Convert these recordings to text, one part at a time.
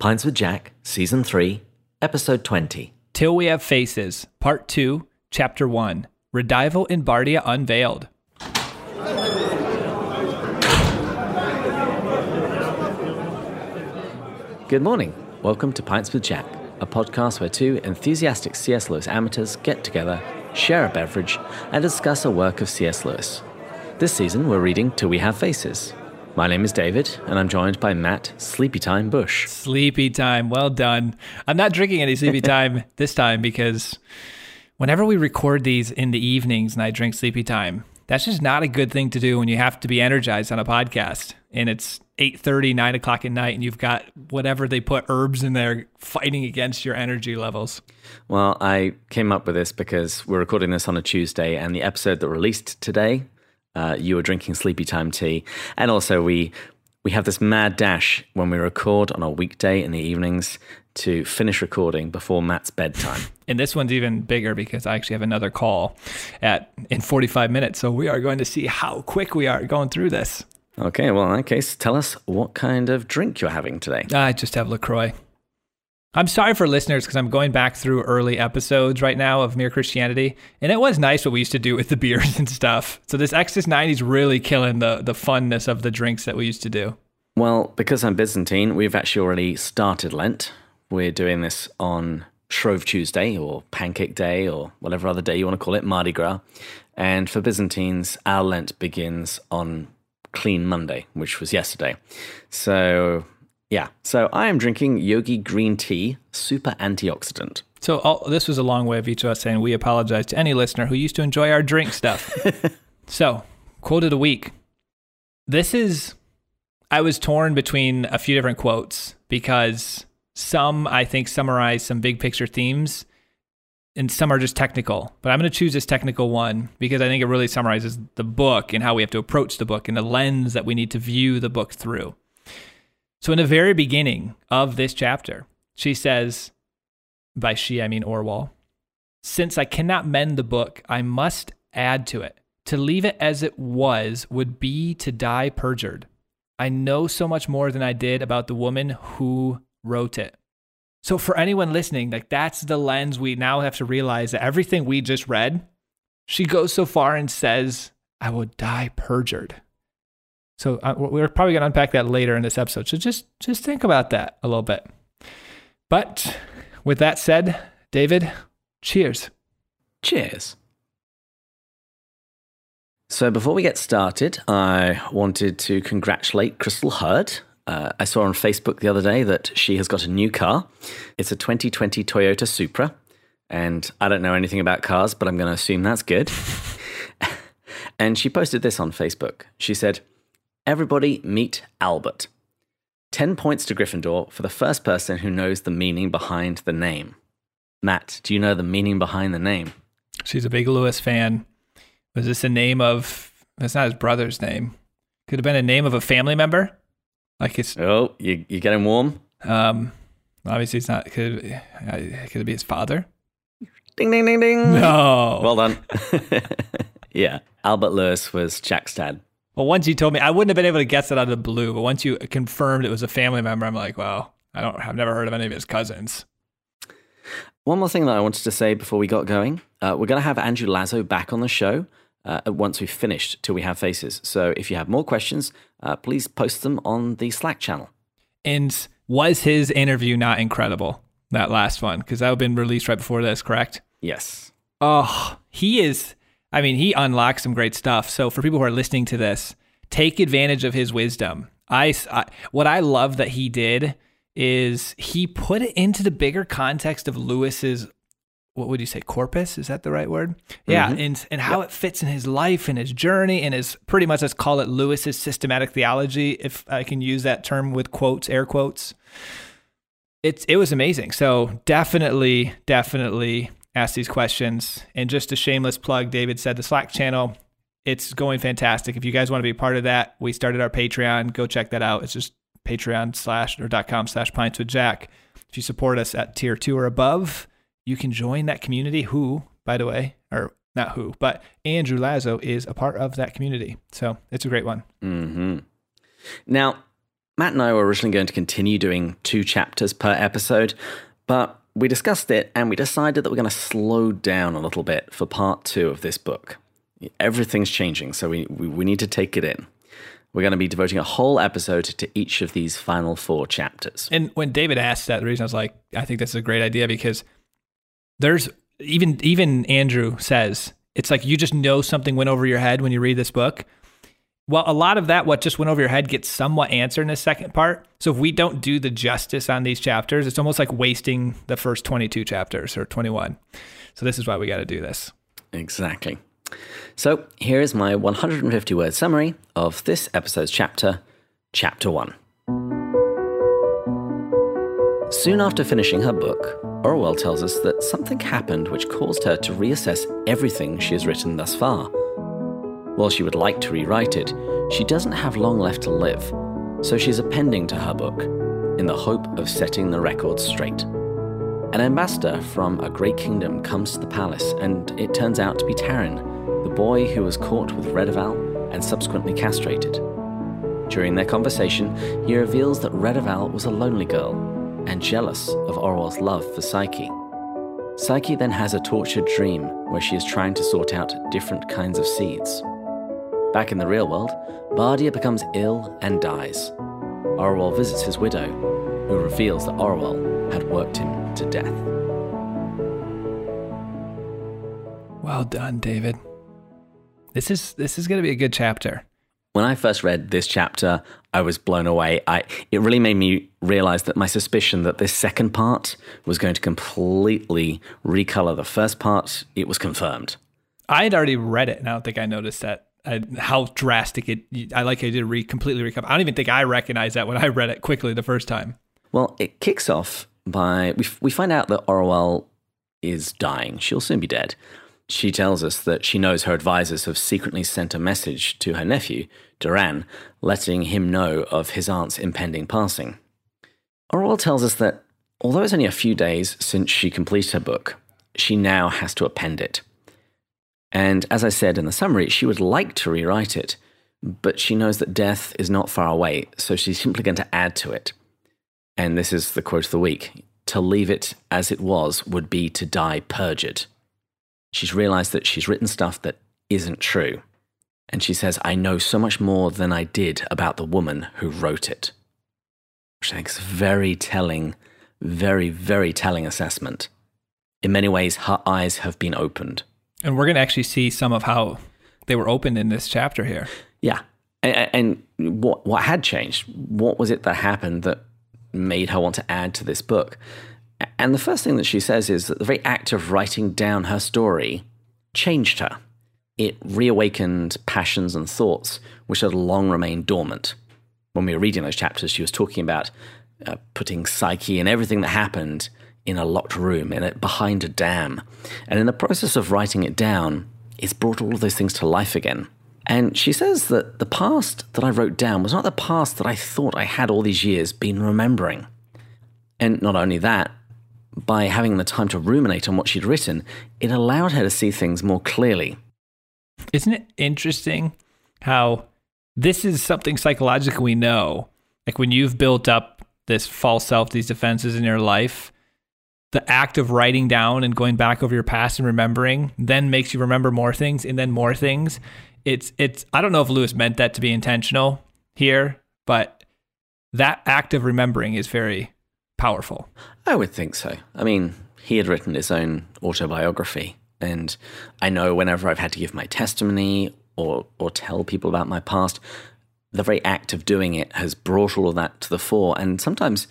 Pints with Jack, Season 3, Episode 20. Till We Have Faces, Part 2, Chapter 1 Redival in Bardia Unveiled. Good morning. Welcome to Pints with Jack, a podcast where two enthusiastic C.S. Lewis amateurs get together, share a beverage, and discuss a work of C.S. Lewis. This season, we're reading Till We Have Faces. My name is David, and I'm joined by Matt Sleepy Time Bush. Sleepy time, well done. I'm not drinking any sleepy time this time because whenever we record these in the evenings and I drink sleepy time, that's just not a good thing to do when you have to be energized on a podcast and it's 8.30 9 o'clock at night and you've got whatever they put herbs in there fighting against your energy levels Well, I came up with this because we're recording this on a Tuesday, and the episode that released today, uh, you were drinking sleepy time tea, and also we we have this mad dash when we record on a weekday in the evenings to finish recording before Matt's bedtime. and this one's even bigger because i actually have another call at in 45 minutes so we are going to see how quick we are going through this okay, well in that case, tell us what kind of drink you're having today. i just have lacroix i'm sorry for listeners because i'm going back through early episodes right now of mere christianity and it was nice what we used to do with the beers and stuff so this exodus 90 is really killing the the funness of the drinks that we used to do Well, because I'm Byzantine, we've actually already started Lent. We're doing this on Shrove Tuesday or Pancake Day or whatever other day you want to call it, Mardi Gras. And for Byzantines, our Lent begins on Clean Monday, which was yesterday. So, yeah. So I am drinking Yogi Green Tea, super antioxidant. So all, this was a long way of each of us saying we apologize to any listener who used to enjoy our drink stuff. so, quote of the week. This is, I was torn between a few different quotes because some I think summarize some big picture themes and some are just technical. But I'm going to choose this technical one because I think it really summarizes the book and how we have to approach the book and the lens that we need to view the book through. So, in the very beginning of this chapter, she says, by she, I mean Orual. Since I cannot mend the book, I must add to it. To leave it as it was would be to die perjured. I know so much more than I did about the woman who wrote it. So, for anyone listening, like that's the lens we now have to realize that everything we just read, she goes so far and says, I will die perjured. So, uh, we're probably going to unpack that later in this episode. So, just, just think about that a little bit. But with that said, David, cheers. Cheers. So, before we get started, I wanted to congratulate Crystal Hurd. Uh, I saw on Facebook the other day that she has got a new car. It's a 2020 Toyota Supra. And I don't know anything about cars, but I'm going to assume that's good. and she posted this on Facebook. She said, Everybody meet Albert. 10 points to Gryffindor for the first person who knows the meaning behind the name. Matt, do you know the meaning behind the name? She's a big Lewis fan. Was this a name of, that's not his brother's name. Could have been a name of a family member. Like it's, Oh, you, you getting warm? um, obviously it's not, could, uh, could it be his father? Ding, ding, ding, ding. No. Well done. yeah. Albert Lewis was Jack's dad. Well, once you told me, I wouldn't have been able to guess it out of the blue. But once you confirmed it was a family member, I'm like, well, I don't, I've never heard of any of his cousins. One more thing that I wanted to say before we got going. Uh, we're going to have Andrew Lazo back on the show uh, once we've finished Till We Have Faces. So if you have more questions, uh, please post them on the Slack channel. And was his interview not incredible? That last one, because that would have been released right before this, correct? Yes. Oh, he is. I mean, he unlocks some great stuff. So for people who are listening to this, take advantage of his wisdom. I, I what I love that he did is he put it into the bigger context of Lewis's what would you say corpus? Is that the right word? Yeah mm-hmm. and and how it fits in his life and his journey and his pretty much let's call it lewis's systematic theology if i can use that term with quotes air quotes. It's it was amazing. So definitely definitely ask these questions. And just a shameless plug david said the slack channel it's going fantastic. If you guys want to be part of that we started our patreon. Go check that out. It's just patreon slash or dot com slash pints with jack. If you support us at tier two or above you can join that community. Who by the way or not who but andrew lazo is a part of that community. So it's a great one. Hmm Now, Matt and I were originally going to continue doing two chapters per episode, but we discussed it and we decided that we're going to slow down a little bit for part two of this book. Everything's changing, so we, we, we need to take it in. We're going to be devoting a whole episode to each of these final four chapters. And when David asked that, the reason I was like, I think this is a great idea because there's even even Andrew says it's like you just know something went over your head when you read this book. Well, a lot of that, what just went over your head, gets somewhat answered in the second part. So if we don't do the justice on these chapters, it's almost like wasting the first 22 chapters or 21. So this is why we got to do this. Exactly. So here is my 150 word summary of this episode's chapter, Chapter 1. Soon after finishing her book, Orual tells us that something happened which caused her to reassess everything she has written thus far. While she would like to rewrite it, she doesn't have long left to live, so she's appending to her book in the hope of setting the record straight. An ambassador from a great kingdom comes to the palace, and it turns out to be Tarin, the boy who was caught with Redival and subsequently castrated. During their conversation, he reveals that Redival was a lonely girl and jealous of Orual's love for Psyche. Psyche then has a tortured dream where she is trying to sort out different kinds of seeds. Back in the real world, Bardia becomes ill and dies. Orual visits his widow, who reveals that Orual had worked him to death. Well done, David. This is this is going to be a good chapter. When I first read this chapter, I was blown away. I it really made me realize that my suspicion that this second part was going to completely recolor the first part, it was confirmed. I had already read it, and I don't think I noticed that uh, how drastic it. I like I did re completely recover. I don't even think I recognized that when I read it quickly the first time. Well, it kicks off by we we find out that Orual is dying. She'll soon be dead. She tells us that she knows her advisors have secretly sent a message to her nephew, Daaran, letting him know of his aunt's impending passing. Orual tells us that although it's only a few days since she completed her book, she now has to append it. And as I said in the summary, she would like to rewrite it, but she knows that death is not far away, so she's simply going to add to it. And this is the quote of the week to leave it as it was would be to die perjured. She's realized that she's written stuff that isn't true. And she says, I know so much more than I did about the woman who wrote it. Which I think is very telling, very, very telling assessment. In many ways, her eyes have been opened. And we're going to actually see some of how they were opened in this chapter here. Yeah. And, and what, what had changed? What was it that happened that made her want to add to this book? And the first thing that she says is that the very act of writing down her story changed her. It reawakened passions and thoughts which had long remained dormant. When we were reading those chapters, she was talking about uh, putting Psyche and everything that happened in a locked room, in it behind a dam. And in the process of writing it down, it's brought all of those things to life again. And she says that the past that I wrote down was not the past that I thought I had all these years been remembering. And not only that, by having the time to ruminate on what she'd written, it allowed her to see things more clearly. Isn't it interesting how this is something psychologically we know? Like when you've built up this false self, these defenses in your life, the act of writing down and going back over your past and remembering then makes you remember more things and then more things. It's it's I don't know if Lewis meant that to be intentional here, but that act of remembering is very powerful. I would think so. I mean, he had written his own autobiography, and I know whenever I've had to give my testimony or or tell people about my past, the very act of doing it has brought all of that to the fore, and sometimes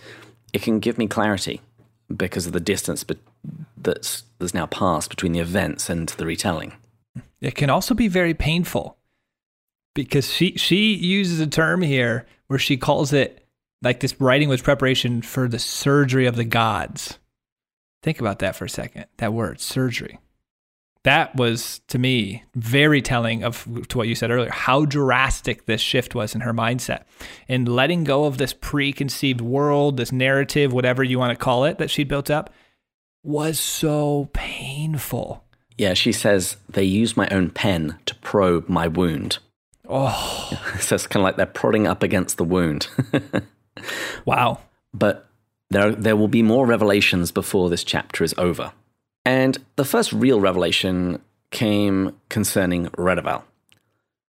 it can give me clarity because of the distance be- that's that's now passed between the events and the retelling. It can also be very painful because she she uses a term here where she calls it like this writing was preparation for the surgery of the gods. Think about that for a second. That word, surgery. That was to me very telling of to what you said earlier, how drastic this shift was in her mindset. And letting go of this preconceived world, this narrative, whatever you want to call it, that she'd built up, was so painful. Yeah, she says they use my own pen to probe my wound. Oh. so it's kind of like they're prodding up against the wound. Wow. But there, there will be more revelations before this chapter is over. And the first real revelation came concerning Redival.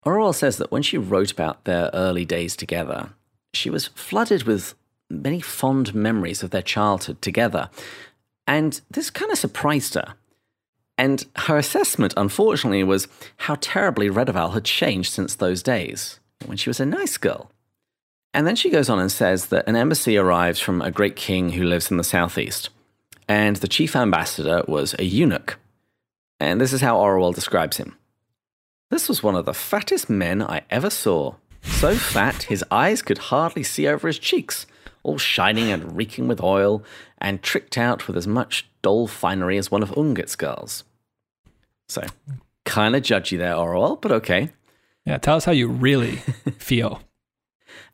Orual says that when she wrote about their early days together, she was flooded with many fond memories of their childhood together. And this kind of surprised her. And her assessment, unfortunately, was how terribly Redival had changed since those days, when she was a nice girl. And then she goes on and says that an embassy arrives from a great king who lives in the southeast, and the chief ambassador was a eunuch. And this is how Orual describes him. This was one of the fattest men I ever saw. So fat, his eyes could hardly see over his cheeks, all shining and reeking with oil, and tricked out with as much doll finery as one of Ungit's girls. So, kind of judgy there, Orual, but okay. Yeah, tell us how you really feel.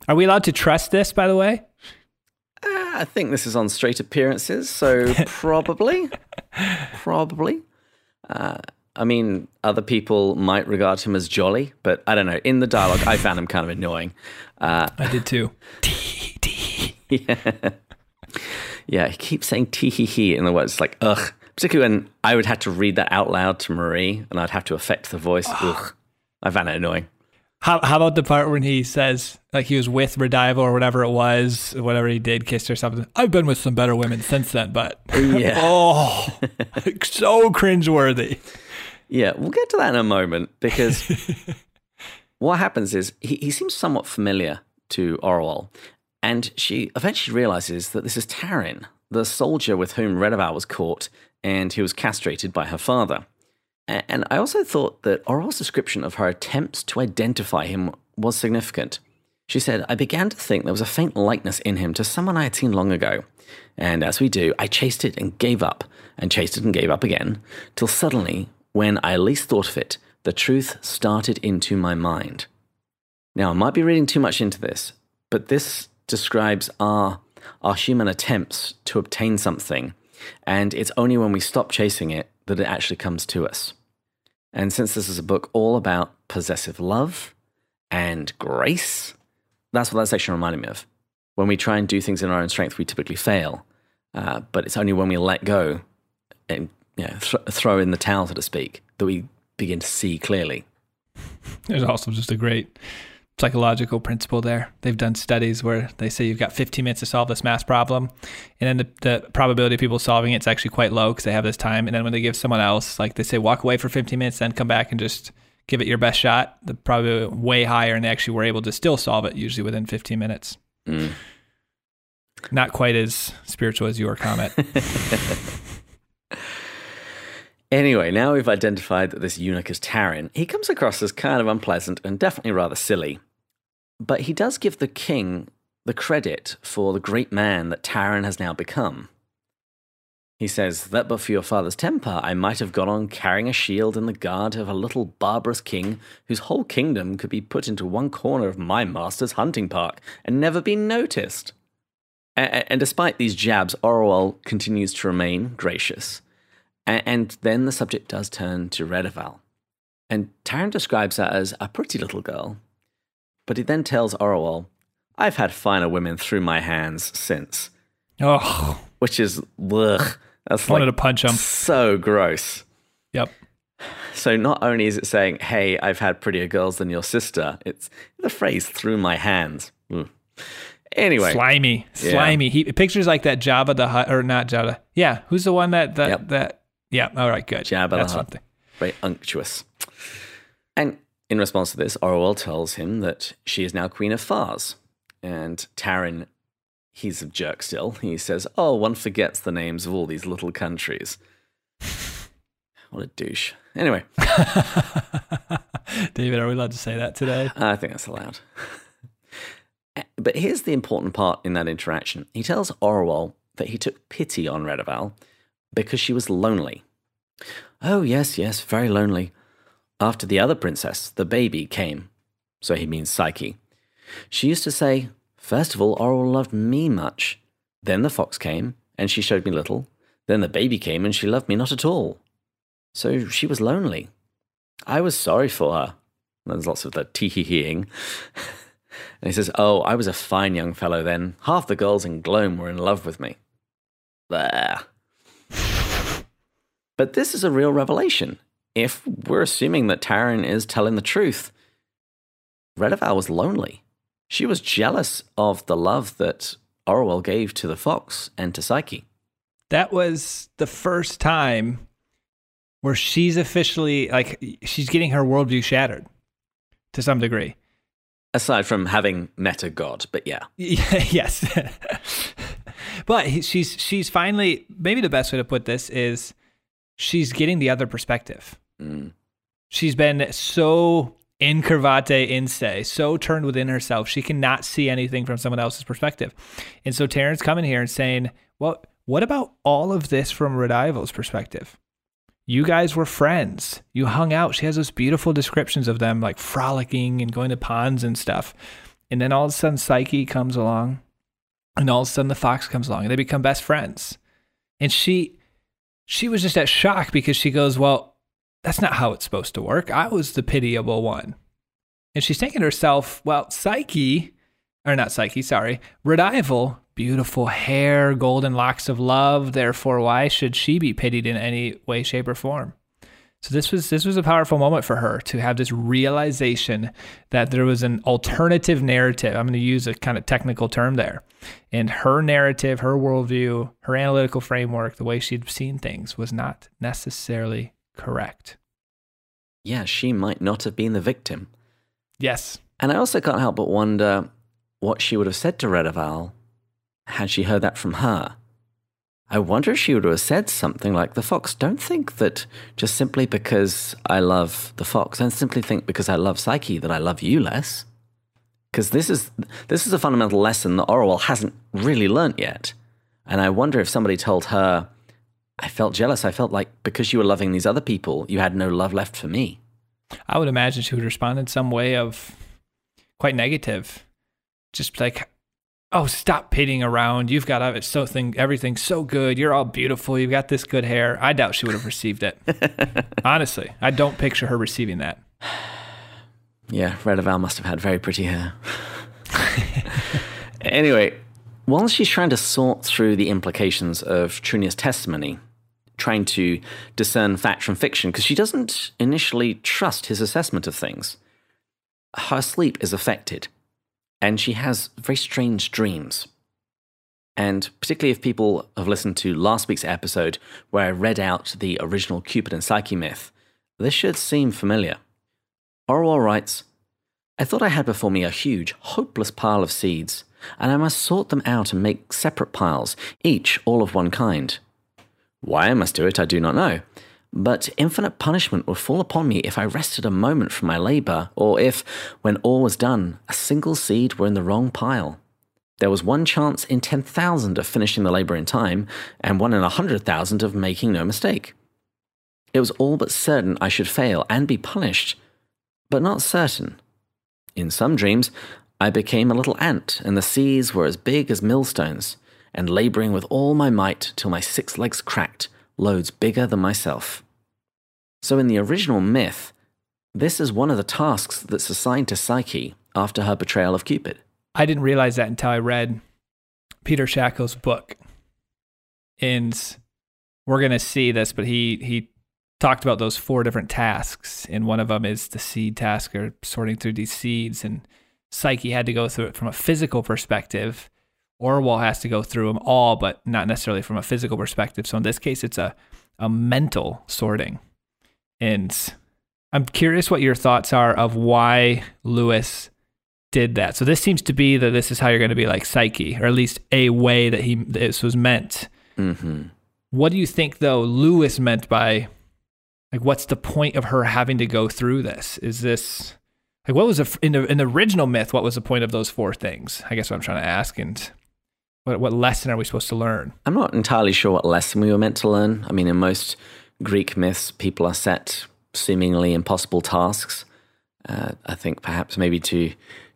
Are we allowed to trust this, by the way? I think this is on straight appearances, so probably. probably. Uh, I mean, other people might regard him as jolly, but I don't know. In the dialogue, I found him kind of annoying. Uh, I did too. yeah. Yeah, he keeps saying tee hee hee in the words. It's like, ugh. Particularly when I would have to read that out loud to Marie and I'd have to affect the voice. ugh. I found it annoying. How how about the part when he says like he was with Redival or whatever it was, whatever he did, kissed or something. I've been with some better women since then, but yeah, oh, so cringeworthy. Yeah, we'll get to that in a moment because what happens is he, he seems somewhat familiar to Orual, and she eventually realizes that this is Tarin, the soldier with whom Redival was caught and who was castrated by her father. And I also thought that Orual's description of her attempts to identify him was significant. She said, I began to think there was a faint likeness in him to someone I had seen long ago. And as we do, I chased it and gave up, and chased it and gave up again, till suddenly, when I least thought of it, the truth started into my mind. Now, I might be reading too much into this, but this describes our, our human attempts to obtain something, and it's only when we stop chasing it that it actually comes to us. And since this is a book all about possessive love and grace, that's what that section reminded me of. When we try and do things in our own strength, we typically fail. Uh, but it's only when we let go and you know, th- throw in the towel, so to speak, that we begin to see clearly. There's also just a great psychological principle there. They've done studies where they say you've got 15 minutes to solve this math problem, and then the, the probability of people solving it's actually quite low because they have this time. And then when they give someone else, like they say, walk away for 15 minutes, then come back and just give it your best shot, the probability way higher, and they actually were able to still solve it usually within 15 minutes. Mm. Not quite as spiritual as your comment. Anyway, now we've identified that this eunuch is Tarin. He comes across as kind of unpleasant and definitely rather silly. But he does give the king the credit for the great man that Tarin has now become. He says, That but for your father's temper, I might have gone on carrying a shield in the guard of a little barbarous king whose whole kingdom could be put into one corner of my master's hunting park and never been noticed. And despite these jabs, Orual continues to remain gracious. And then the subject does turn to Redival. And Tarin describes her as a pretty little girl. But he then tells Orual, I've had finer women through my hands since. Oh. Which is, ugh. That's I wanted like to punch him. So gross. Yep. So not only is it saying, hey, I've had prettier girls than your sister, it's the phrase through my hands. Mm. Anyway, slimy, slimy. Yeah. He pictures like that Java the Hutt, or not Java. Yeah, who's the one that that yep. that yeah. All right. Good. Jabba That's the Hutt. Very unctuous. And in response to this, Orual tells him that she is now Queen of Fars. And Tarin, he's a jerk still. He says, Oh, one forgets the names of all these little countries. What a douche. Anyway. David, are we allowed to say that today? I think that's allowed. but here's the important part in that interaction. He tells Orual that he took pity on Redival because she was lonely. Oh, yes, yes, very lonely. After the other princess, the baby, came. So he means Psyche. She used to say, First of all, Orual loved me much. Then the fox came, and she showed me little. Then the baby came, and she loved me not at all. So she was lonely. I was sorry for her. There's lots of the tee hee heeing. And he says, Oh, I was a fine young fellow then. Half the girls in Glome were in love with me. There. but this is a real revelation. If we're assuming that Tarin is telling the truth, Redival was lonely. She was jealous of the love that Orual gave to the fox and to Psyche. That was the first time where she's officially like she's getting her worldview shattered to some degree. Aside from having met a god, but yeah. yes. but she's she's finally maybe the best way to put this is she's getting the other perspective. Mm. She's been so incurvate in se, so turned within herself, she cannot see anything from someone else's perspective. And so Tarin's coming here and saying, Well, what about all of this from Redival's perspective? You guys were friends. You hung out. She has those beautiful descriptions of them like frolicking and going to ponds and stuff. And then all of a sudden Psyche comes along and all of a sudden the fox comes along and they become best friends. And she she was just at shock because she goes, Well, that's not how it's supposed to work. I was the pitiable one. And she's thinking to herself, well, Psyche, or not Psyche, sorry, Redival, beautiful hair, golden locks of love. Therefore, why should she be pitied in any way, shape, or form? So this was this was a powerful moment for her to have this realization that there was an alternative narrative. I'm going to use a kind of technical term there. And her narrative, her worldview, her analytical framework, the way she'd seen things was not necessarily correct. Yeah, she might not have been the victim. Yes. And I also can't help but wonder what she would have said to Redival had she heard that from her. I wonder if she would have said something like the fox. Don't think that just simply because I love the fox, don't simply think because I love Psyche that I love you less. Because this is this is a fundamental lesson that Orual hasn't really learnt yet. And I wonder if somebody told her, I felt jealous. I felt like because you were loving these other people, you had no love left for me. I would imagine she would respond in some way of quite negative. Just like, oh, stop pitting around. You've got it so thing, everything so good. You're all beautiful. You've got this good hair. I doubt she would have received it. Honestly, I don't picture her receiving that. Yeah, Redival must have had very pretty hair. anyway, while she's trying to sort through the implications of Trunia's testimony, trying to discern fact from fiction because she doesn't initially trust his assessment of things. Her sleep is affected, and she has very strange dreams. And particularly if people have listened to last week's episode where I read out the original Cupid and Psyche myth, this should seem familiar. Orual writes I thought I had before me a huge, hopeless pile of seeds, and I must sort them out and make separate piles, each all of one kind. Why I must do it, I do not know. But infinite punishment would fall upon me if I rested a moment from my labour, or if, when all was done, a single seed were in the wrong pile. There was one chance in 10,000 of finishing the labour in time, and one in a 100,000 of making no mistake. It was all but certain I should fail and be punished, but not certain. In some dreams, I became a little ant, and the seas were as big as millstones and laboring with all my might till my six legs cracked, loads bigger than myself. So, in the original myth, this is one of the tasks that's assigned to Psyche after her betrayal of Cupid. I didn't realize that until I read Peter Schakel's book. And we're going to see this, but he, he talked about those four different tasks. And one of them is the seed task or sorting through these seeds. And Psyche had to go through it from a physical perspective Orual has to go through them all, but not necessarily from a physical perspective. So in this case, it's a, a mental sorting. And I'm curious what your thoughts are of why Lewis did that. So this seems to be that this is how you're going to be like Psyche, or at least a way that he this was meant. Mm-hmm. What do you think though Lewis meant by like what's the point of her having to go through this? Is this like what was a, in the in the original myth? What was the point of those four things? I guess what I'm trying to ask and what, what lesson are we supposed to learn? I'm not entirely sure what lesson we were meant to learn. I mean, in most Greek myths, people are set seemingly impossible tasks. Uh, I think perhaps maybe to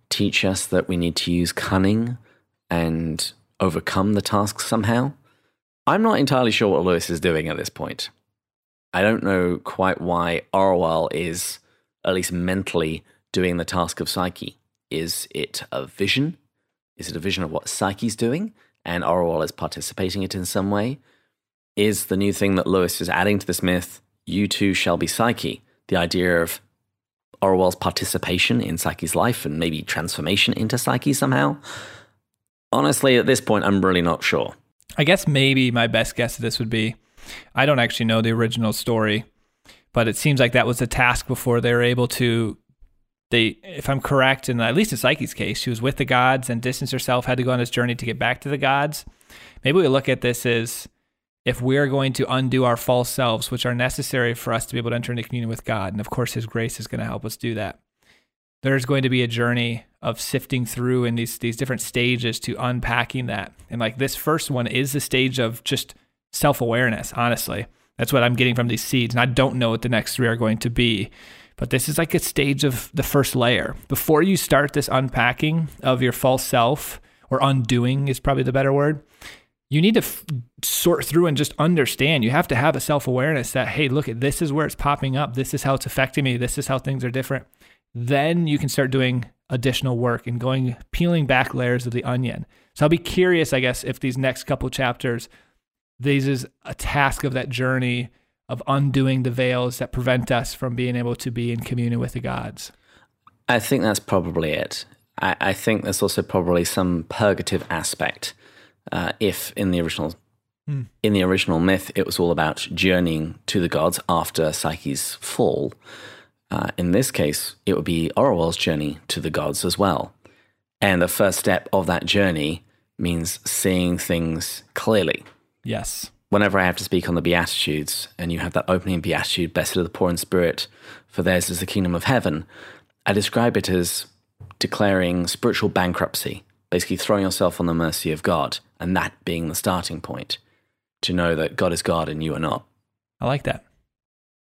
teach us that we need to use cunning and overcome the task somehow. I'm not entirely sure what Lewis is doing at this point. I don't know quite why Orual is, at least mentally, doing the task of Psyche. Is it a vision? Is it a vision of what Psyche's doing and Orual is participating it in some way? Is the new thing that Lewis is adding to this myth, you too shall be Psyche? The idea of Orual's participation in Psyche's life and maybe transformation into Psyche somehow? Honestly, at this point, I'm really not sure. I guess maybe my best guess of this would be I don't actually know the original story, but it seems like that was a task before they were able to. They, if I'm correct, in at least in Psyche's case, she was with the gods and distanced herself, had to go on this journey to get back to the gods. Maybe we look at this as if we're going to undo our false selves, which are necessary for us to be able to enter into communion with God. And of course, His grace is going to help us do that. There's going to be a journey of sifting through in these these different stages to unpacking that. And like this first one is the stage of just self-awareness, honestly. That's what I'm getting from these seeds. And I don't know what the next three are going to be. But this is like a stage of the first layer. Before you start this unpacking of your false self, or undoing is probably the better word, you need to f- sort through and just understand. You have to have a self awareness that, hey, look, this is where it's popping up. This is how it's affecting me. This is how things are different. Then you can start doing additional work and going peeling back layers of the onion. So I'll be curious, I guess, if these next couple chapters, these is a task of that journey of undoing the veils that prevent us from being able to be in communion with the gods. I think that's probably it. I, I think there's also probably some purgative aspect. Uh, if in the original Hmm. in the original myth, it was all about journeying to the gods after Psyche's fall. Uh, in this case, it would be Orual's journey to the gods as well. And the first step of that journey means seeing things clearly. Yes. Whenever I have to speak on the Beatitudes, and you have that opening Beatitude, Blessed are the poor in spirit, for theirs is the kingdom of heaven, I describe it as declaring spiritual bankruptcy, basically throwing yourself on the mercy of God, and that being the starting point to know that God is God and you are not. I like that.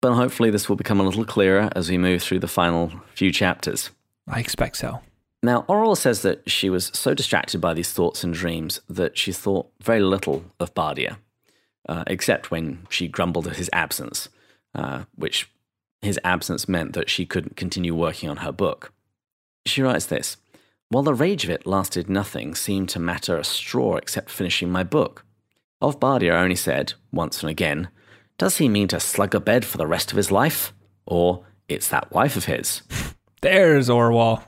But hopefully, this will become a little clearer as we move through the final few chapters. I expect so. Now, Orual says that she was so distracted by these thoughts and dreams that she thought very little of Bardia, uh, except when she grumbled at his absence, uh, which his absence meant that she couldn't continue working on her book. She writes this While the rage of it lasted, nothing seemed to matter a straw except finishing my book. Of Bardia, I only said, once and again, Does he mean to slug a bed for the rest of his life? Or, It's that wife of his. There's Orual.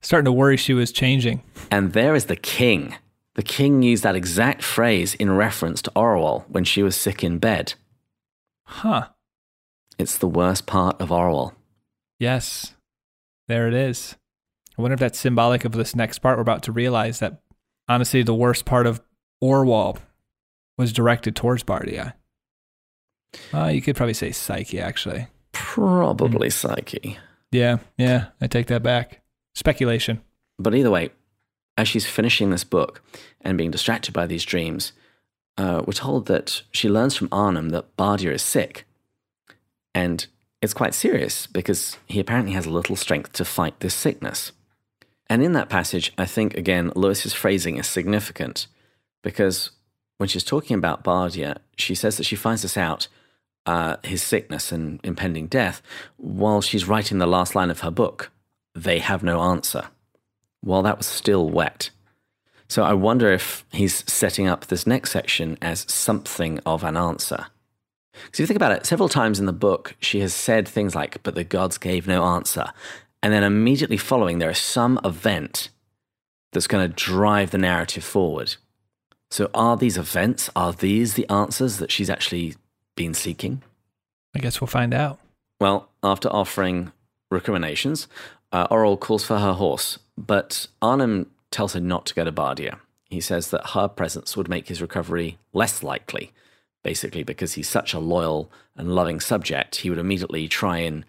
Starting to worry she was changing. And there is the king. The king used that exact phrase in reference to Orual when she was sick in bed. Huh. It's the worst part of Orual. Yes. There it is. I wonder if that's symbolic of this next part we're about to realize that honestly the worst part of Orual was directed towards Bardia. Uh, you could probably say Psyche, actually. Probably Psyche. Yeah, yeah, I take that back. Speculation. But either way, as she's finishing this book and being distracted by these dreams, uh, we're told that she learns from Arnom that Bardia is sick. And it's quite serious because he apparently has little strength to fight this sickness. And in that passage, I think, again, Lewis's phrasing is significant because when she's talking about Bardia, she says that she finds this out, uh, his sickness and impending death, while she's writing the last line of her book. They have no answer. While that was still wet. So I wonder if he's setting up this next section as something of an answer. Because if you think about it, several times in the book, she has said things like, but the gods gave no answer. And then immediately following, there is some event that's going to drive the narrative forward. So are these events, are these the answers that she's actually been seeking? I guess we'll find out. Well, after offering recriminations, uh, Orual calls for her horse, but Arnom tells her not to go to Bardia. He says that her presence would make his recovery less likely, basically because he's such a loyal and loving subject, he would immediately try and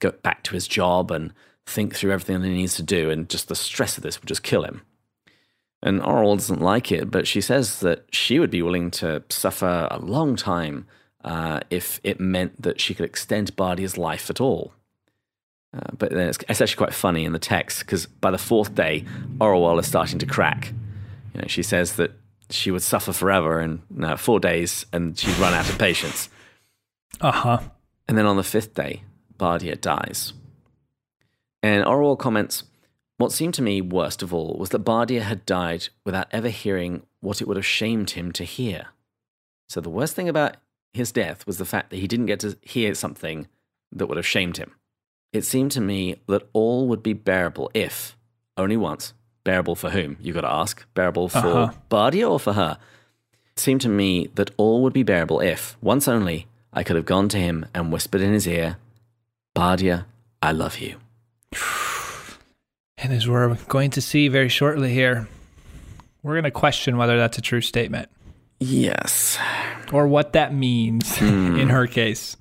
go back to his job and think through everything that he needs to do, and just the stress of this would just kill him. And Orual doesn't like it, but she says that she would be willing to suffer a long time uh, if it meant that she could extend Bardia's life at all. Uh, but then it's, it's actually quite funny in the text because by the fourth day, Orual is starting to crack. You know, she says that she would suffer forever in uh, four days and she'd run out of patience. Uh huh. And then on the fifth day, Bardia dies. And Orual comments, What seemed to me worst of all was that Bardia had died without ever hearing what it would have shamed him to hear. So the worst thing about his death was the fact that he didn't get to hear something that would have shamed him. It seemed to me that all would be bearable if, only once, bearable for whom? You've got to ask. Bearable for Uh-huh. Bardia or for her? It seemed to me that all would be bearable if, once only, I could have gone to him and whispered in his ear, Bardia, I love you. And as we're going to see very shortly here, we're going to question whether that's a true statement Yes. or what that means in her case.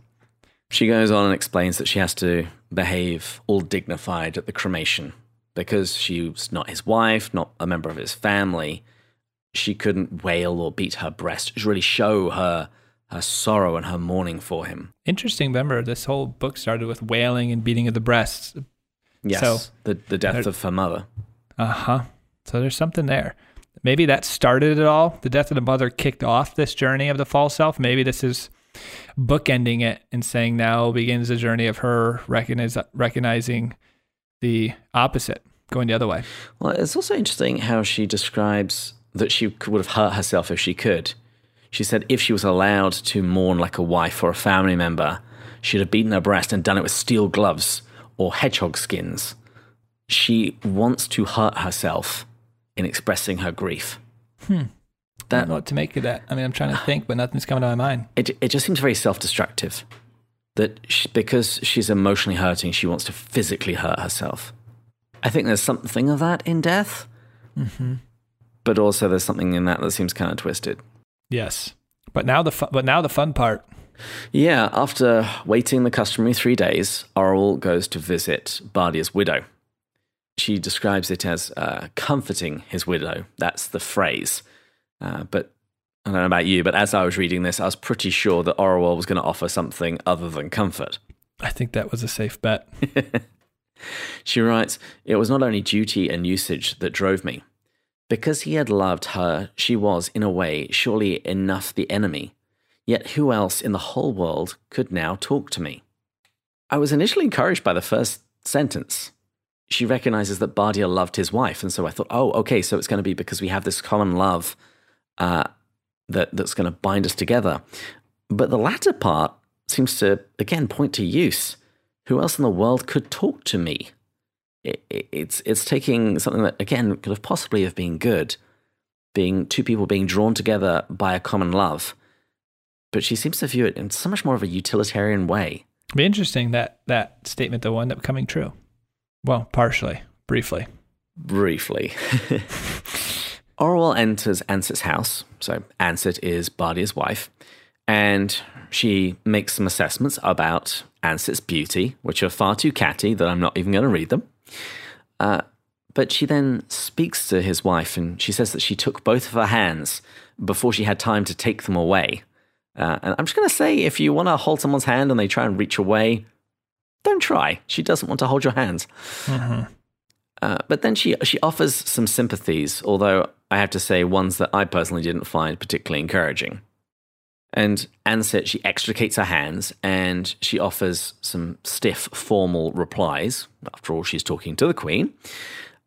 She goes on and explains that she has to behave all dignified at the cremation because she was not his wife, not a member of his family. She couldn't wail or beat her breast really show her her sorrow and her mourning for him. Interesting. Remember, this whole book started with wailing and beating of the breasts. Yes, So- the the death of her mother. Uh huh. So there's something there. Maybe that started it all. The death of the mother kicked off this journey of the false self. Maybe this is bookending it and saying now begins the journey of her recognize, recognizing the opposite, going the other way. Well, it's also interesting how she describes that she would have hurt herself if she could. She said if she was allowed to mourn like a wife or a family member, she'd have beaten her breast and done it with steel gloves or hedgehog skins. She wants to hurt herself in expressing her grief. I don't know what to make of that. I mean, I'm trying to think, but nothing's coming to my mind. it, it just seems very self-destructive. That she, because she's emotionally hurting, she wants to physically hurt herself. I think there's something of that in death, but also there's something in that that seems kind of twisted. Yes, but now the fu- but now the fun part. Yeah, after waiting the customary three days, Orual goes to visit Bardia's widow. She describes it as uh, comforting his widow. That's the phrase. Uh, but I don't know about you, but as I was reading this, I was pretty sure that Orual was going to offer something other than comfort. I think that was a safe bet. She writes, It was not only duty and usage that drove me. Because he had loved her, she was, in a way, surely enough the enemy. Yet who else in the whole world could now talk to me? I was initially encouraged by the first sentence. She recognizes that Bardia loved his wife, and so I thought, oh, okay, so it's going to be because we have this common love uh, that, that's going to bind us together. But the latter part seems to, again, point to use. Who else in the world could talk to me? It, it, it's, it's taking something that, again, could have possibly have been good, being two people being drawn together by a common love. But she seems to view it in so much more of a utilitarian way. Be interesting that that statement though will end up coming true. Well, partially, briefly. briefly. Orual enters Ansit's house. So Ansit is Bardia's wife, and she makes some assessments about Ansit's beauty, which are far too catty that I'm not even going to read them. Uh, but she then speaks to his wife, and she says that she took both of her hands before she had time to take them away. Uh, and I'm just going to say, if you want to hold someone's hand and they try and reach away, don't try. She doesn't want to hold your hands. Uh, but then she she offers some sympathies, although I have to say ones that I personally didn't find particularly encouraging. And Ansit, she extricates her hands and she offers some stiff, formal replies. After all, she's talking to the Queen.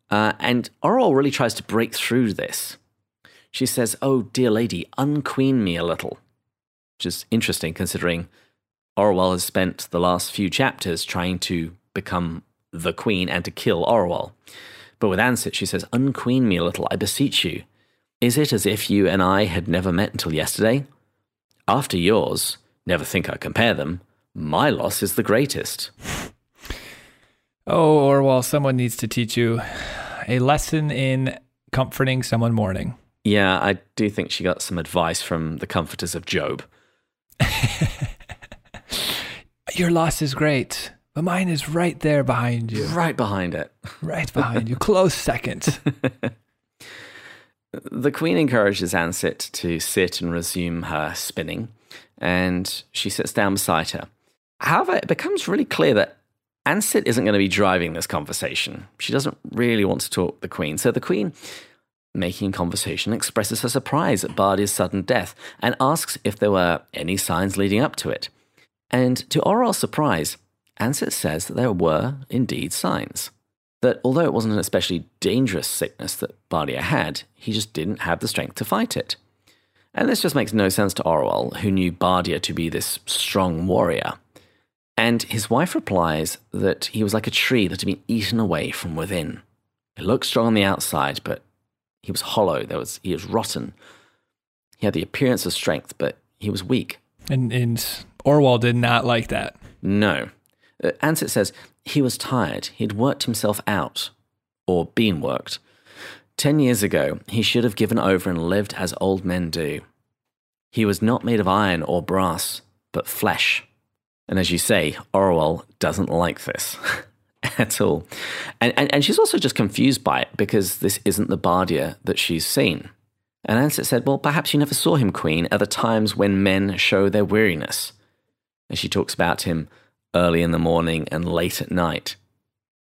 Uh, and Orual really tries to break through this. She says, Oh, dear lady, unqueen me a little. Which is interesting considering Orual has spent the last few chapters trying to become the queen and to kill Orual. But with Ansit, she says, Unqueen me a little, I beseech you. Is it as if you and I had never met until yesterday? After yours, never think I compare them, my loss is the greatest. Oh, Orual, someone needs to teach you a lesson in comforting someone mourning. Yeah, I do think she got some advice from the comforters of Job. Your loss is great, but mine is right there behind you. Right behind it. Right behind you. Close second. The queen encourages Ansit to sit and resume her spinning, and she sits down beside her. However, it becomes really clear that Ansit isn't going to be driving this conversation. She doesn't really want to talk to the queen. So the queen, making conversation, expresses her surprise at Bardia's sudden death and asks if there were any signs leading up to it. And to Orual's surprise, Ansit says that there were indeed signs. that although it wasn't an especially dangerous sickness that Bardia had, he just didn't have the strength to fight it. And this just makes no sense to Orual, who knew Bardia to be this strong warrior. And his wife replies that he was like a tree that had been eaten away from within. It looked strong on the outside, but he was hollow. There was he was rotten. He had the appearance of strength, but he was weak. And, and Orual did not like that. No. Uh, Ansit says he was tired. He'd worked himself out, or been worked. Ten years ago, he should have given over and lived as old men do. He was not made of iron or brass, but flesh. And as you say, Orual doesn't like this at all. And, and, and she's also just confused by it because this isn't the Bardia that she's seen. And Ansit said, Well, perhaps you never saw him, Queen, at the times when men show their weariness. And she talks about him early in the morning and late at night.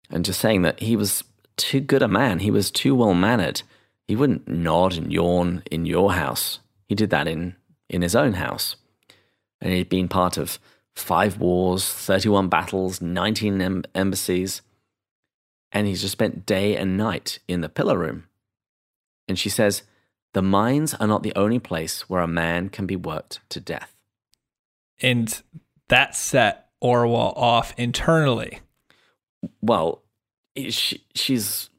And just saying that he was too good a man, he was too well mannered. He wouldn't nod and yawn in your house. He did that in, in his own house. And he'd been part of five wars, 31 battles, 19 em- embassies. And he's just spent day and night in the pillar room. And she says, The mines are not the only place where a man can be worked to death. And that set Orual off internally. Well, she, she's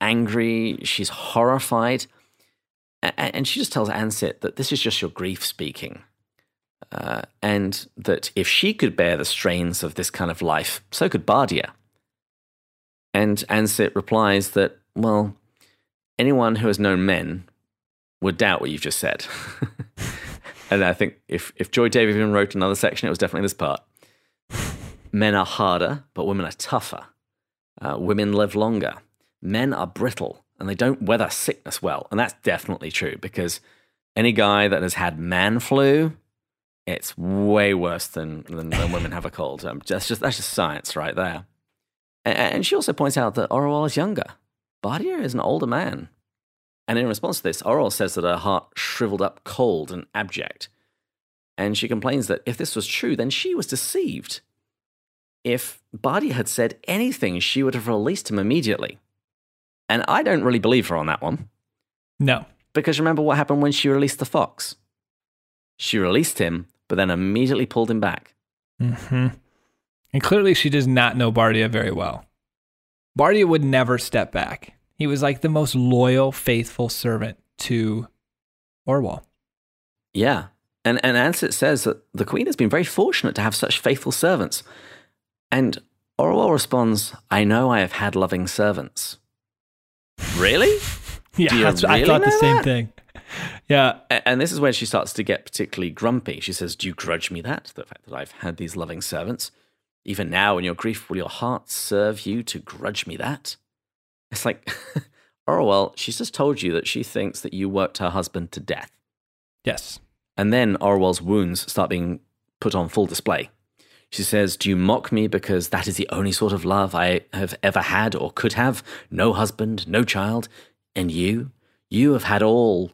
angry, she's horrified. And she just tells Ansit that this is just your grief speaking. Uh, and that if she could bear the strains of this kind of life, so could Bardia. And Ansit replies that, well, anyone who has known men would doubt what you've just said. and I think if, if Joy Davidman wrote another section, it was definitely this part. Men are harder, but women are tougher. Uh, women live longer. Men are brittle and they don't weather sickness well. And that's definitely true because any guy that has had man flu, it's way worse than, than, than women have a cold. Um, that's, just, that's just science right there. And, and she also points out that Orual is younger. Bardia is an older man. And in response to this, Orual says that her heart shriveled up cold and abject. And she complains that if this was true, then she was deceived. If Bardia had said anything, she would have released him immediately. And I don't really believe her on that one. No. Because remember what happened when she released the fox? She released him, but then immediately pulled him back. Mm-hmm. And clearly, she does not know Bardia very well. Bardia would never step back. He was like the most loyal, faithful servant to Orual. Yeah. And, and Ansit says that the Queen has been very fortunate to have such faithful servants. And Orual responds, I know I have had loving servants. Really? yeah, really I thought the same that? thing. Yeah. And this is where she starts to get particularly grumpy. She says, Do you grudge me that? The fact that I've had these loving servants? Even now, in your grief, will your heart serve you to grudge me that? It's like, Orual, she's just told you that she thinks that you worked her husband to death. Yes. And then Orual's wounds start being put on full display. She says, Do you mock me because that is the only sort of love I have ever had or could have? No husband, no child. And you? You have had all.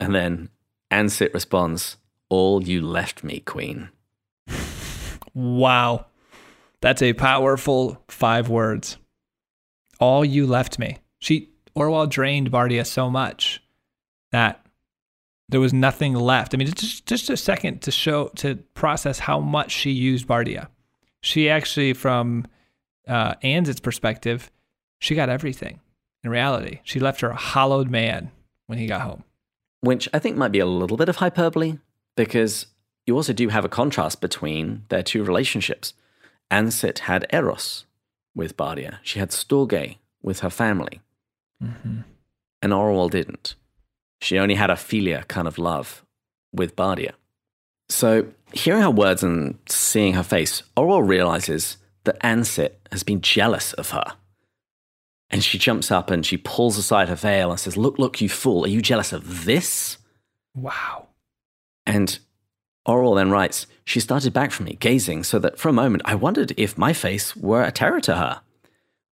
And then Ansit responds, All you left me, Queen. Wow. That's a powerful five words. All you left me. She Orual drained Bardia so much that there was nothing left. I mean, just just a second to show to process how much she used Bardia. She actually, from uh, Ansit's perspective, she got everything. In reality, she left her a hollowed man when he got home. Which I think might be a little bit of hyperbole because you also do have a contrast between their two relationships. Ansit had Eros with Bardia, she had Storge with her family, Mm-hmm. and Orual didn't. She only had a philia kind of love with Bardia. So, hearing her words and seeing her face, Orual realizes that Ansit has been jealous of her. And she jumps up and she pulls aside her veil and says, Look, look, you fool, are you jealous of this? Wow. And Orual then writes, She started back from me, gazing, so that for a moment I wondered if my face were a terror to her.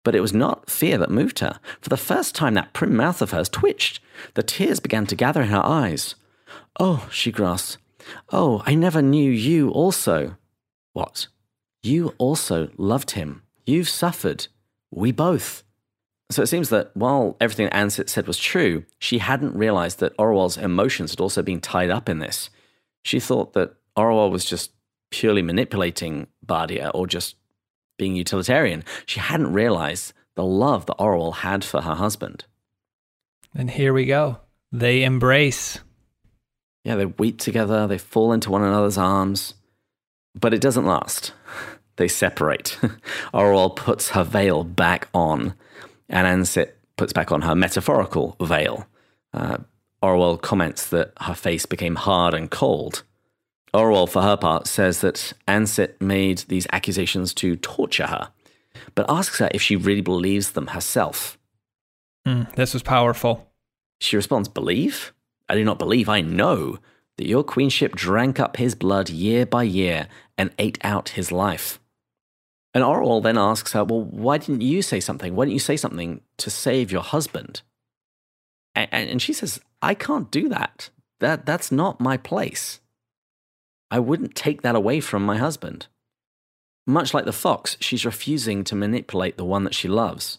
But it was not fear that moved her. For the first time, that prim mouth of hers twitched. The tears began to gather in her eyes. Oh, she grasped. Oh, I never knew you also. What? You also loved him. You've suffered. We both. So it seems that while everything Ansit said was true, she hadn't realized that Orual's emotions had also been tied up in this. She thought that Orual was just purely manipulating Bardia or just being utilitarian. She hadn't realized the love that Orual had for her husband. And here we go. They embrace. Yeah, they weep together, they fall into one another's arms. But it doesn't last. They separate. Orual puts her veil back on and Ansit puts back on her metaphorical veil. Uh, Orual comments that her face became hard and cold. Orual, for her part, says that Ansit made these accusations to torture her, but asks her if she really believes them herself. Mm, this was powerful. She responds, Believe? I do not believe, I know that your queenship drank up his blood year by year and ate out his life. And Orual then asks her, Well, why didn't you say something? Why didn't you say something to save your husband? And, and she says, I can't do that. That, that's not my place. I wouldn't take that away from my husband. Much like the fox, she's refusing to manipulate the one that she loves.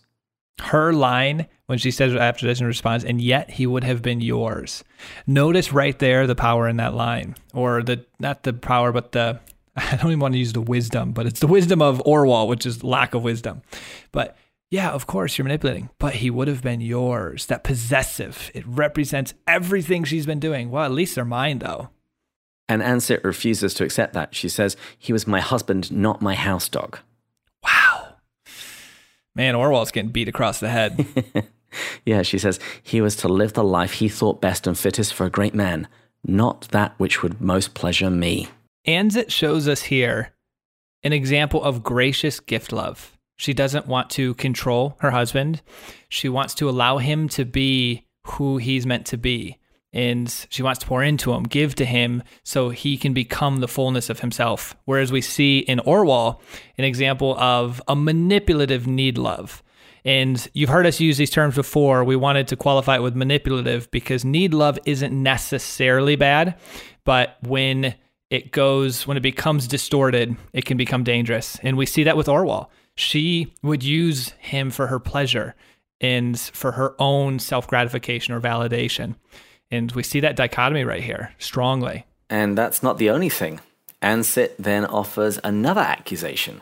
Her line when she says after this and responds, and yet he would have been yours. Notice right there the power in that line, or the not the power, but the I don't even want to use the wisdom, but it's the wisdom of Orual, which is lack of wisdom. But yeah, of course you're manipulating, but he would have been yours. That possessive, it represents everything she's been doing. Well, at least they're mine, though. And Ansit refuses to accept that. She says, He was my husband, not my house dog. Wow. Man, Orual's getting beat across the head. yeah, she says, He was to live the life he thought best and fittest for a great man, not that which would most pleasure me. Ansit shows us here an example of gracious gift love. She doesn't want to control her husband. She wants to allow him to be who he's meant to be. And she wants to pour into him, give to him so he can become the fullness of himself. Whereas we see in Orual an example of a manipulative need love. And you've heard us use these terms before. We wanted to qualify it with manipulative because need love isn't necessarily bad, but when it goes when it becomes distorted, it can become dangerous. And we see that with Orual. She would use him for her pleasure and for her own self gratification or validation. And we see that dichotomy right here strongly. And that's not the only thing. Ansit then offers another accusation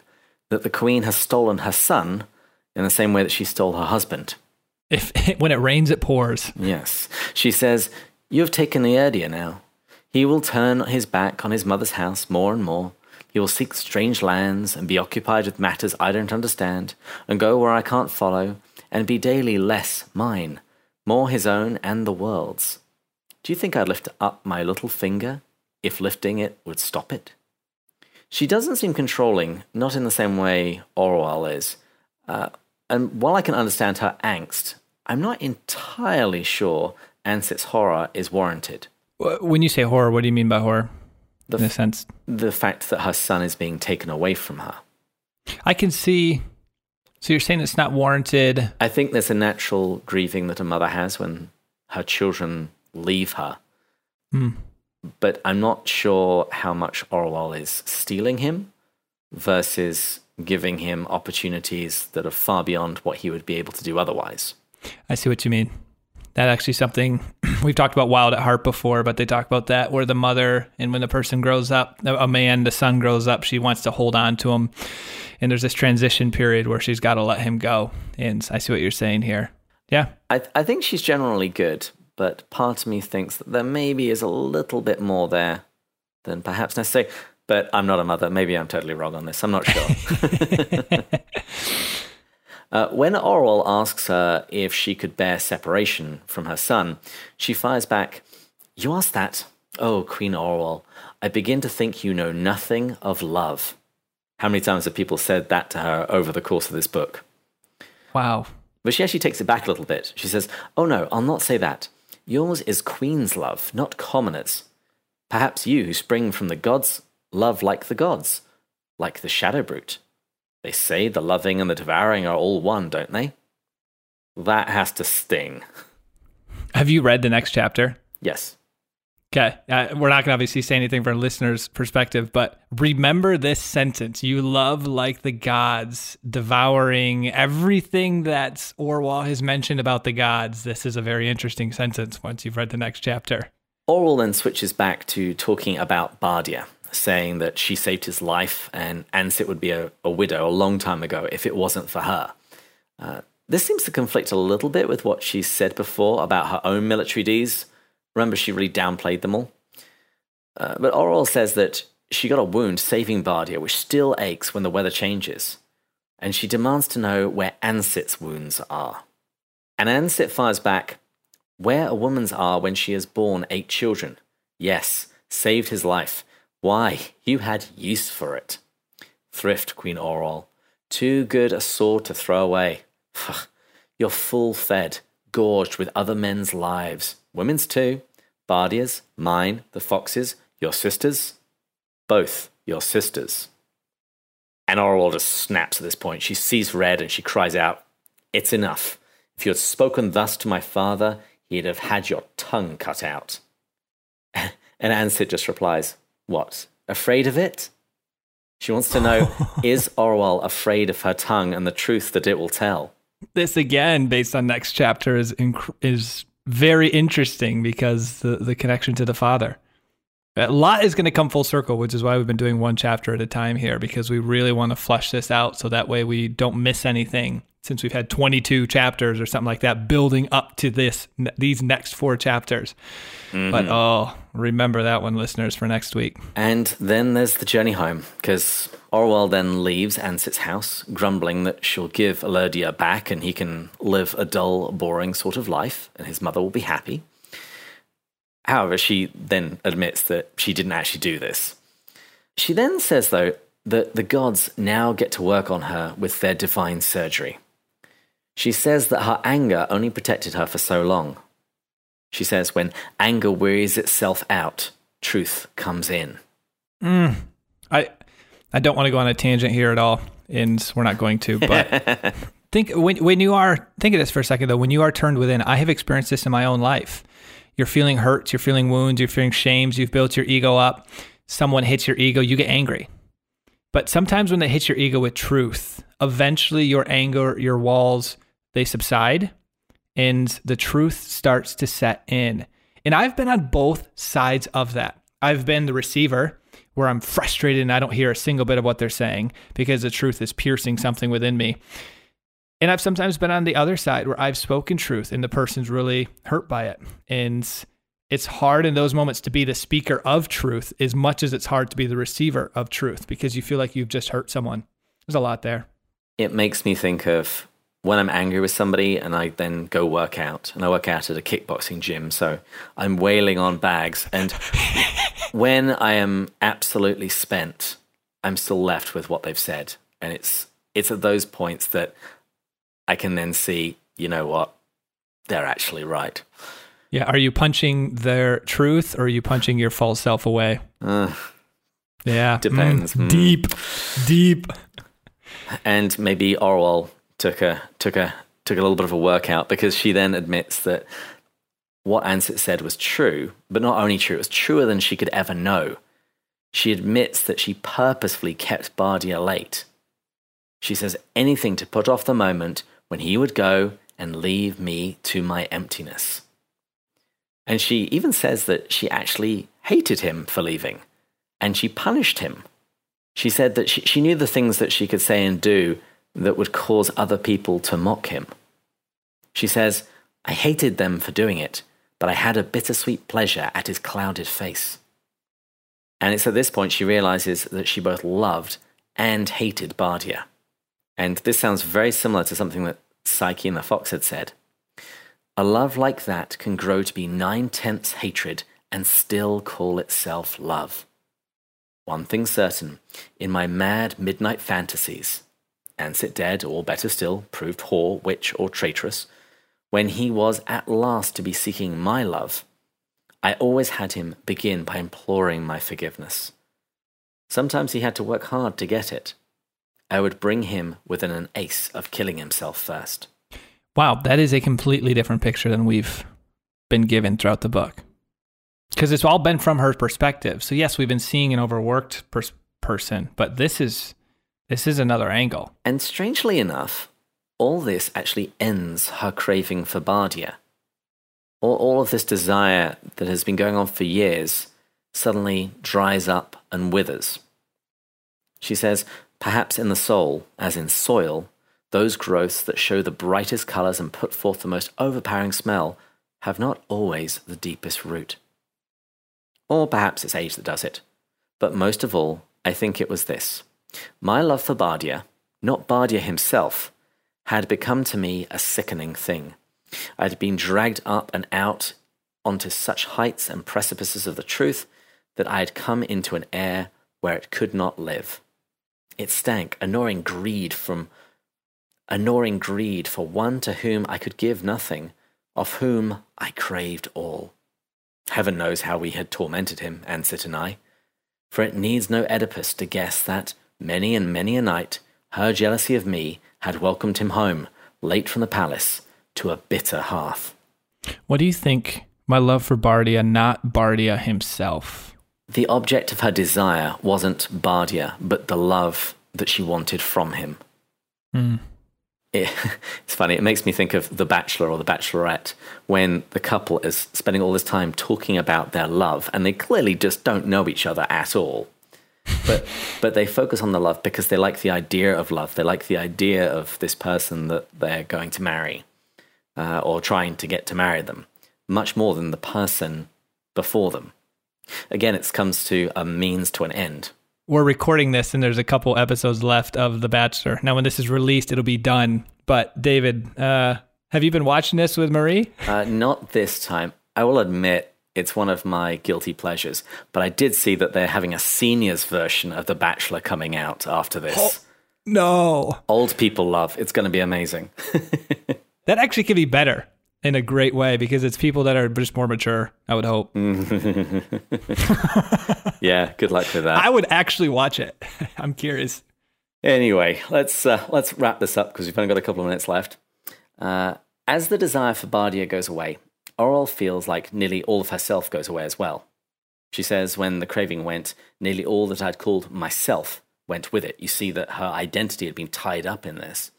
that the queen has stolen her son in the same way that she stole her husband. If when it rains, it pours. Yes. She says, You have taken the Ilerdia now. He will turn his back on his mother's house more and more. He will seek strange lands and be occupied with matters I don't understand, and go where I can't follow, and be daily less mine, more his own and the world's. Do you think I'd lift up my little finger if lifting it would stop it? She doesn't seem controlling, not in the same way Orual is. Uh, and while I can understand her angst, I'm not entirely sure Ansit's horror is warranted. When you say horror, what do you mean by horror? The in a sense, the fact that her son is being taken away from her. I can see. So you're saying it's not warranted? I think there's a natural grieving that a mother has when her children leave her. Hmm. But I'm not sure how much Orual is stealing him versus giving him opportunities that are far beyond what he would be able to do otherwise. I see what you mean that actually something we've talked about wild at heart before but they talk about that where the mother and when the person grows up a man the son grows up she wants to hold on to him and there's this transition period where she's got to let him go and i see what you're saying here yeah I, I think she's generally good but part of me thinks that there maybe is a little bit more there than perhaps necessary but i'm not a mother maybe i'm totally wrong on this i'm not sure Uh, when Orual asks her if she could bear separation from her son, she fires back, You ask that? Oh, Queen Orual, I begin to think you know nothing of love. How many times have people said that to her over the course of this book? Wow. But she actually takes it back a little bit. She says, Oh no, I'll not say that. Yours is Queen's love, not commoners. Perhaps you, who spring from the gods, love like the gods, like the shadow brute. They say the loving and the devouring are all one, don't they? That has to sting. Have you read the next chapter? Yes. Okay. Uh, we're not going to obviously say anything from a listeners' perspective, but remember this sentence. You love like the gods, devouring everything that Orual has mentioned about the gods. This is a very interesting sentence once you've read the next chapter. Orual then switches back to talking about Bardia, saying that she saved his life and Ansit would be a, a widow a long time ago if it wasn't for her. Uh, this seems to conflict a little bit with what she said before about her own military deeds Remember, she really downplayed them all. Uh, but Orual says that she got a wound saving Bardia, which still aches when the weather changes. And she demands to know where Ansit's wounds are. And Ansit fires back, Where a woman's are when she has borne eight children. Yes, saved his life. Why, you had use for it. Thrift, Queen Orual. Too good a sword to throw away. You're full fed, gorged with other men's lives women's too, Bardia's, mine, the Fox's, your sister's, both your sisters. And Orual just snaps at this point. She sees red and she cries out, It's enough. If you had spoken thus to my father, he'd have had your tongue cut out. and Ansit just replies, What? Afraid of it? She wants to know Is Orual afraid of her tongue and the truth that it will tell? This again, based on next chapter, is inc- is very interesting because the, the connection to the father. A lot is going to come full circle, which is why we've been doing one chapter at a time here because we really want to flesh this out so that way we don't miss anything since we've had 22 chapters or something like that building up to this these next four chapters. Mm-hmm. But oh, remember that one listeners for next week. And then there's the journey home because Orual then leaves Ansit's house grumbling that she'll give Ilerdia back and he can live a dull, boring sort of life and his mother will be happy. However, she then admits that she didn't actually do this. She then says though that the gods now get to work on her with their divine surgery. She says that her anger only protected her for so long. She says, when anger wearies itself out, truth comes in. Mm, I, I don't want to go on a tangent here at all, and we're not going to. But think when when you are think of this for a second though. When you are turned within, I have experienced this in my own life. You're feeling hurts, you're feeling wounds, you're feeling shames. You've built your ego up. Someone hits your ego, you get angry. But sometimes when they hit your ego with truth, eventually your anger, your walls they subside and the truth starts to set in. And I've been on both sides of that. I've been the receiver where I'm frustrated and I don't hear a single bit of what they're saying because the truth is piercing something within me. And I've sometimes been on the other side where I've spoken truth and the person's really hurt by it. And it's hard in those moments to be the speaker of truth as much as it's hard to be the receiver of truth because you feel like you've just hurt someone. There's a lot there. It makes me think of when I'm angry with somebody and I then go work out, and I work out at a kickboxing gym, so I'm wailing on bags. And when I am absolutely spent, I'm still left with what they've said. And it's it's at those points that I can then see, you know what, they're actually right. Yeah. Are you punching their truth or are you punching your false self away? Uh, yeah. Depends. Mm, mm. Deep, deep. And maybe Orual took a took a took a little bit of a workout because she then admits that what Ansit said was true, but not only true, it was truer than she could ever know. She admits that she purposefully kept Bardia late. She says anything to put off the moment when he would go and leave me to my emptiness. And she even says that she actually hated him for leaving, and she punished him. She said that she, she knew the things that she could say and do that would cause other people to mock him. She says, I hated them for doing it, but I had a bittersweet pleasure at his clouded face. And it's at this point she realizes that she both loved and hated Bardia. And this sounds very similar to something that Psyche and the Fox had said. A love like that can grow to be nine tenths hatred and still call itself love. One thing certain, in my mad midnight fantasies, Ansit dead, or better still, proved whore, witch, or traitress, when he was at last to be seeking my love, I always had him begin by imploring my forgiveness. Sometimes he had to work hard to get it. I would bring him within an ace of killing himself first. Wow, that is a completely different picture than we've been given throughout the book. Because it's all been from her perspective. So yes, we've been seeing an overworked pers- person, but this is this is another angle. And strangely enough, all this actually ends her craving for Bardia. All, all of this desire that has been going on for years suddenly dries up and withers. She says, perhaps in the soul, as in soil, those growths that show the brightest colours and put forth the most overpowering smell have not always the deepest root. Or perhaps it's age that does it. But most of all, I think it was this. My love for Bardia, not Bardia himself, had become to me a sickening thing. I had been dragged up and out onto such heights and precipices of the truth that I had come into an air where it could not live. It stank, a gnawing greed from a gnawing greed for one to whom I could give nothing, of whom I craved all. Heaven knows how we had tormented him, Ansit and I, for it needs no Oedipus to guess that, many and many a night, her jealousy of me had welcomed him home, late from the palace, to a bitter hearth. What do you think my love for Bardia, not Bardia himself? The object of her desire wasn't Bardia, but the love that she wanted from him. Mm. It, it's funny, it makes me think of The Bachelor or The Bachelorette when the couple is spending all this time talking about their love and they clearly just don't know each other at all. But, but they focus on the love because they like the idea of love. They like the idea of this person that they're going to marry uh, or trying to get to marry them, much more than the person before them. Again, it comes to a means to an end. We're recording this, and there's a couple episodes left of The Bachelor. Now, when this is released, it'll be done. But David, uh, have you been watching this with Marie? Uh, not this time. I will admit it's one of my guilty pleasures, but I did see that they're having a seniors version of The Bachelor coming out after this. Oh, no. Old people love. It's going to be amazing. that actually could be better in a great way because it's people that are just more mature, I would hope. yeah, good luck with that. I would actually watch it. I'm curious. Anyway, let's uh, let's wrap this up because we've only got a couple of minutes left. Uh, as the desire for Bardia goes away, Orual feels like nearly all of herself goes away as well. She says, when the craving went, nearly all that I'd called myself went with it. You see that her identity had been tied up in this.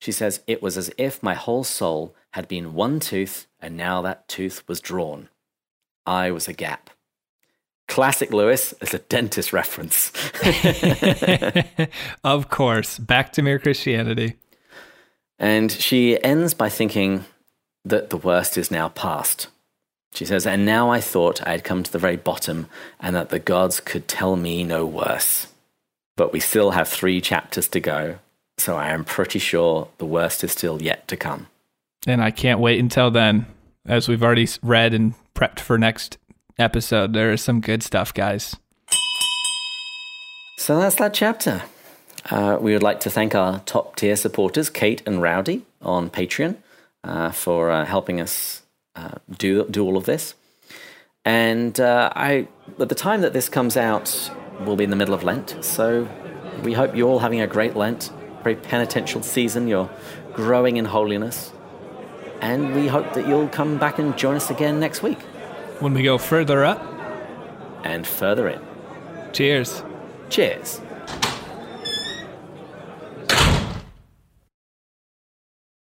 She says, it was as if my whole soul had been one tooth and now that tooth was drawn. I was a gap. Classic Lewis as a dentist reference. of course. Back to mere Christianity. And she ends by thinking that the worst is now past. She says, And now I thought I had come to the very bottom and that the gods could tell me no worse. But we still have three chapters to go, so I am pretty sure the worst is still yet to come. And I can't wait until then. As we've already read and prepped for next episode, there is some good stuff, guys. So that's that chapter. Uh, we would like to thank our top tier supporters, Kate and Rowdy, on Patreon, uh, for uh, helping us uh, do do all of this. And uh, I, at the time that this comes out, we'll be in the middle of Lent. So we hope you're all having a great Lent, very penitential season. You're growing in holiness. And we hope that you'll come back and join us again next week. When we go further up and further in. Cheers. Cheers.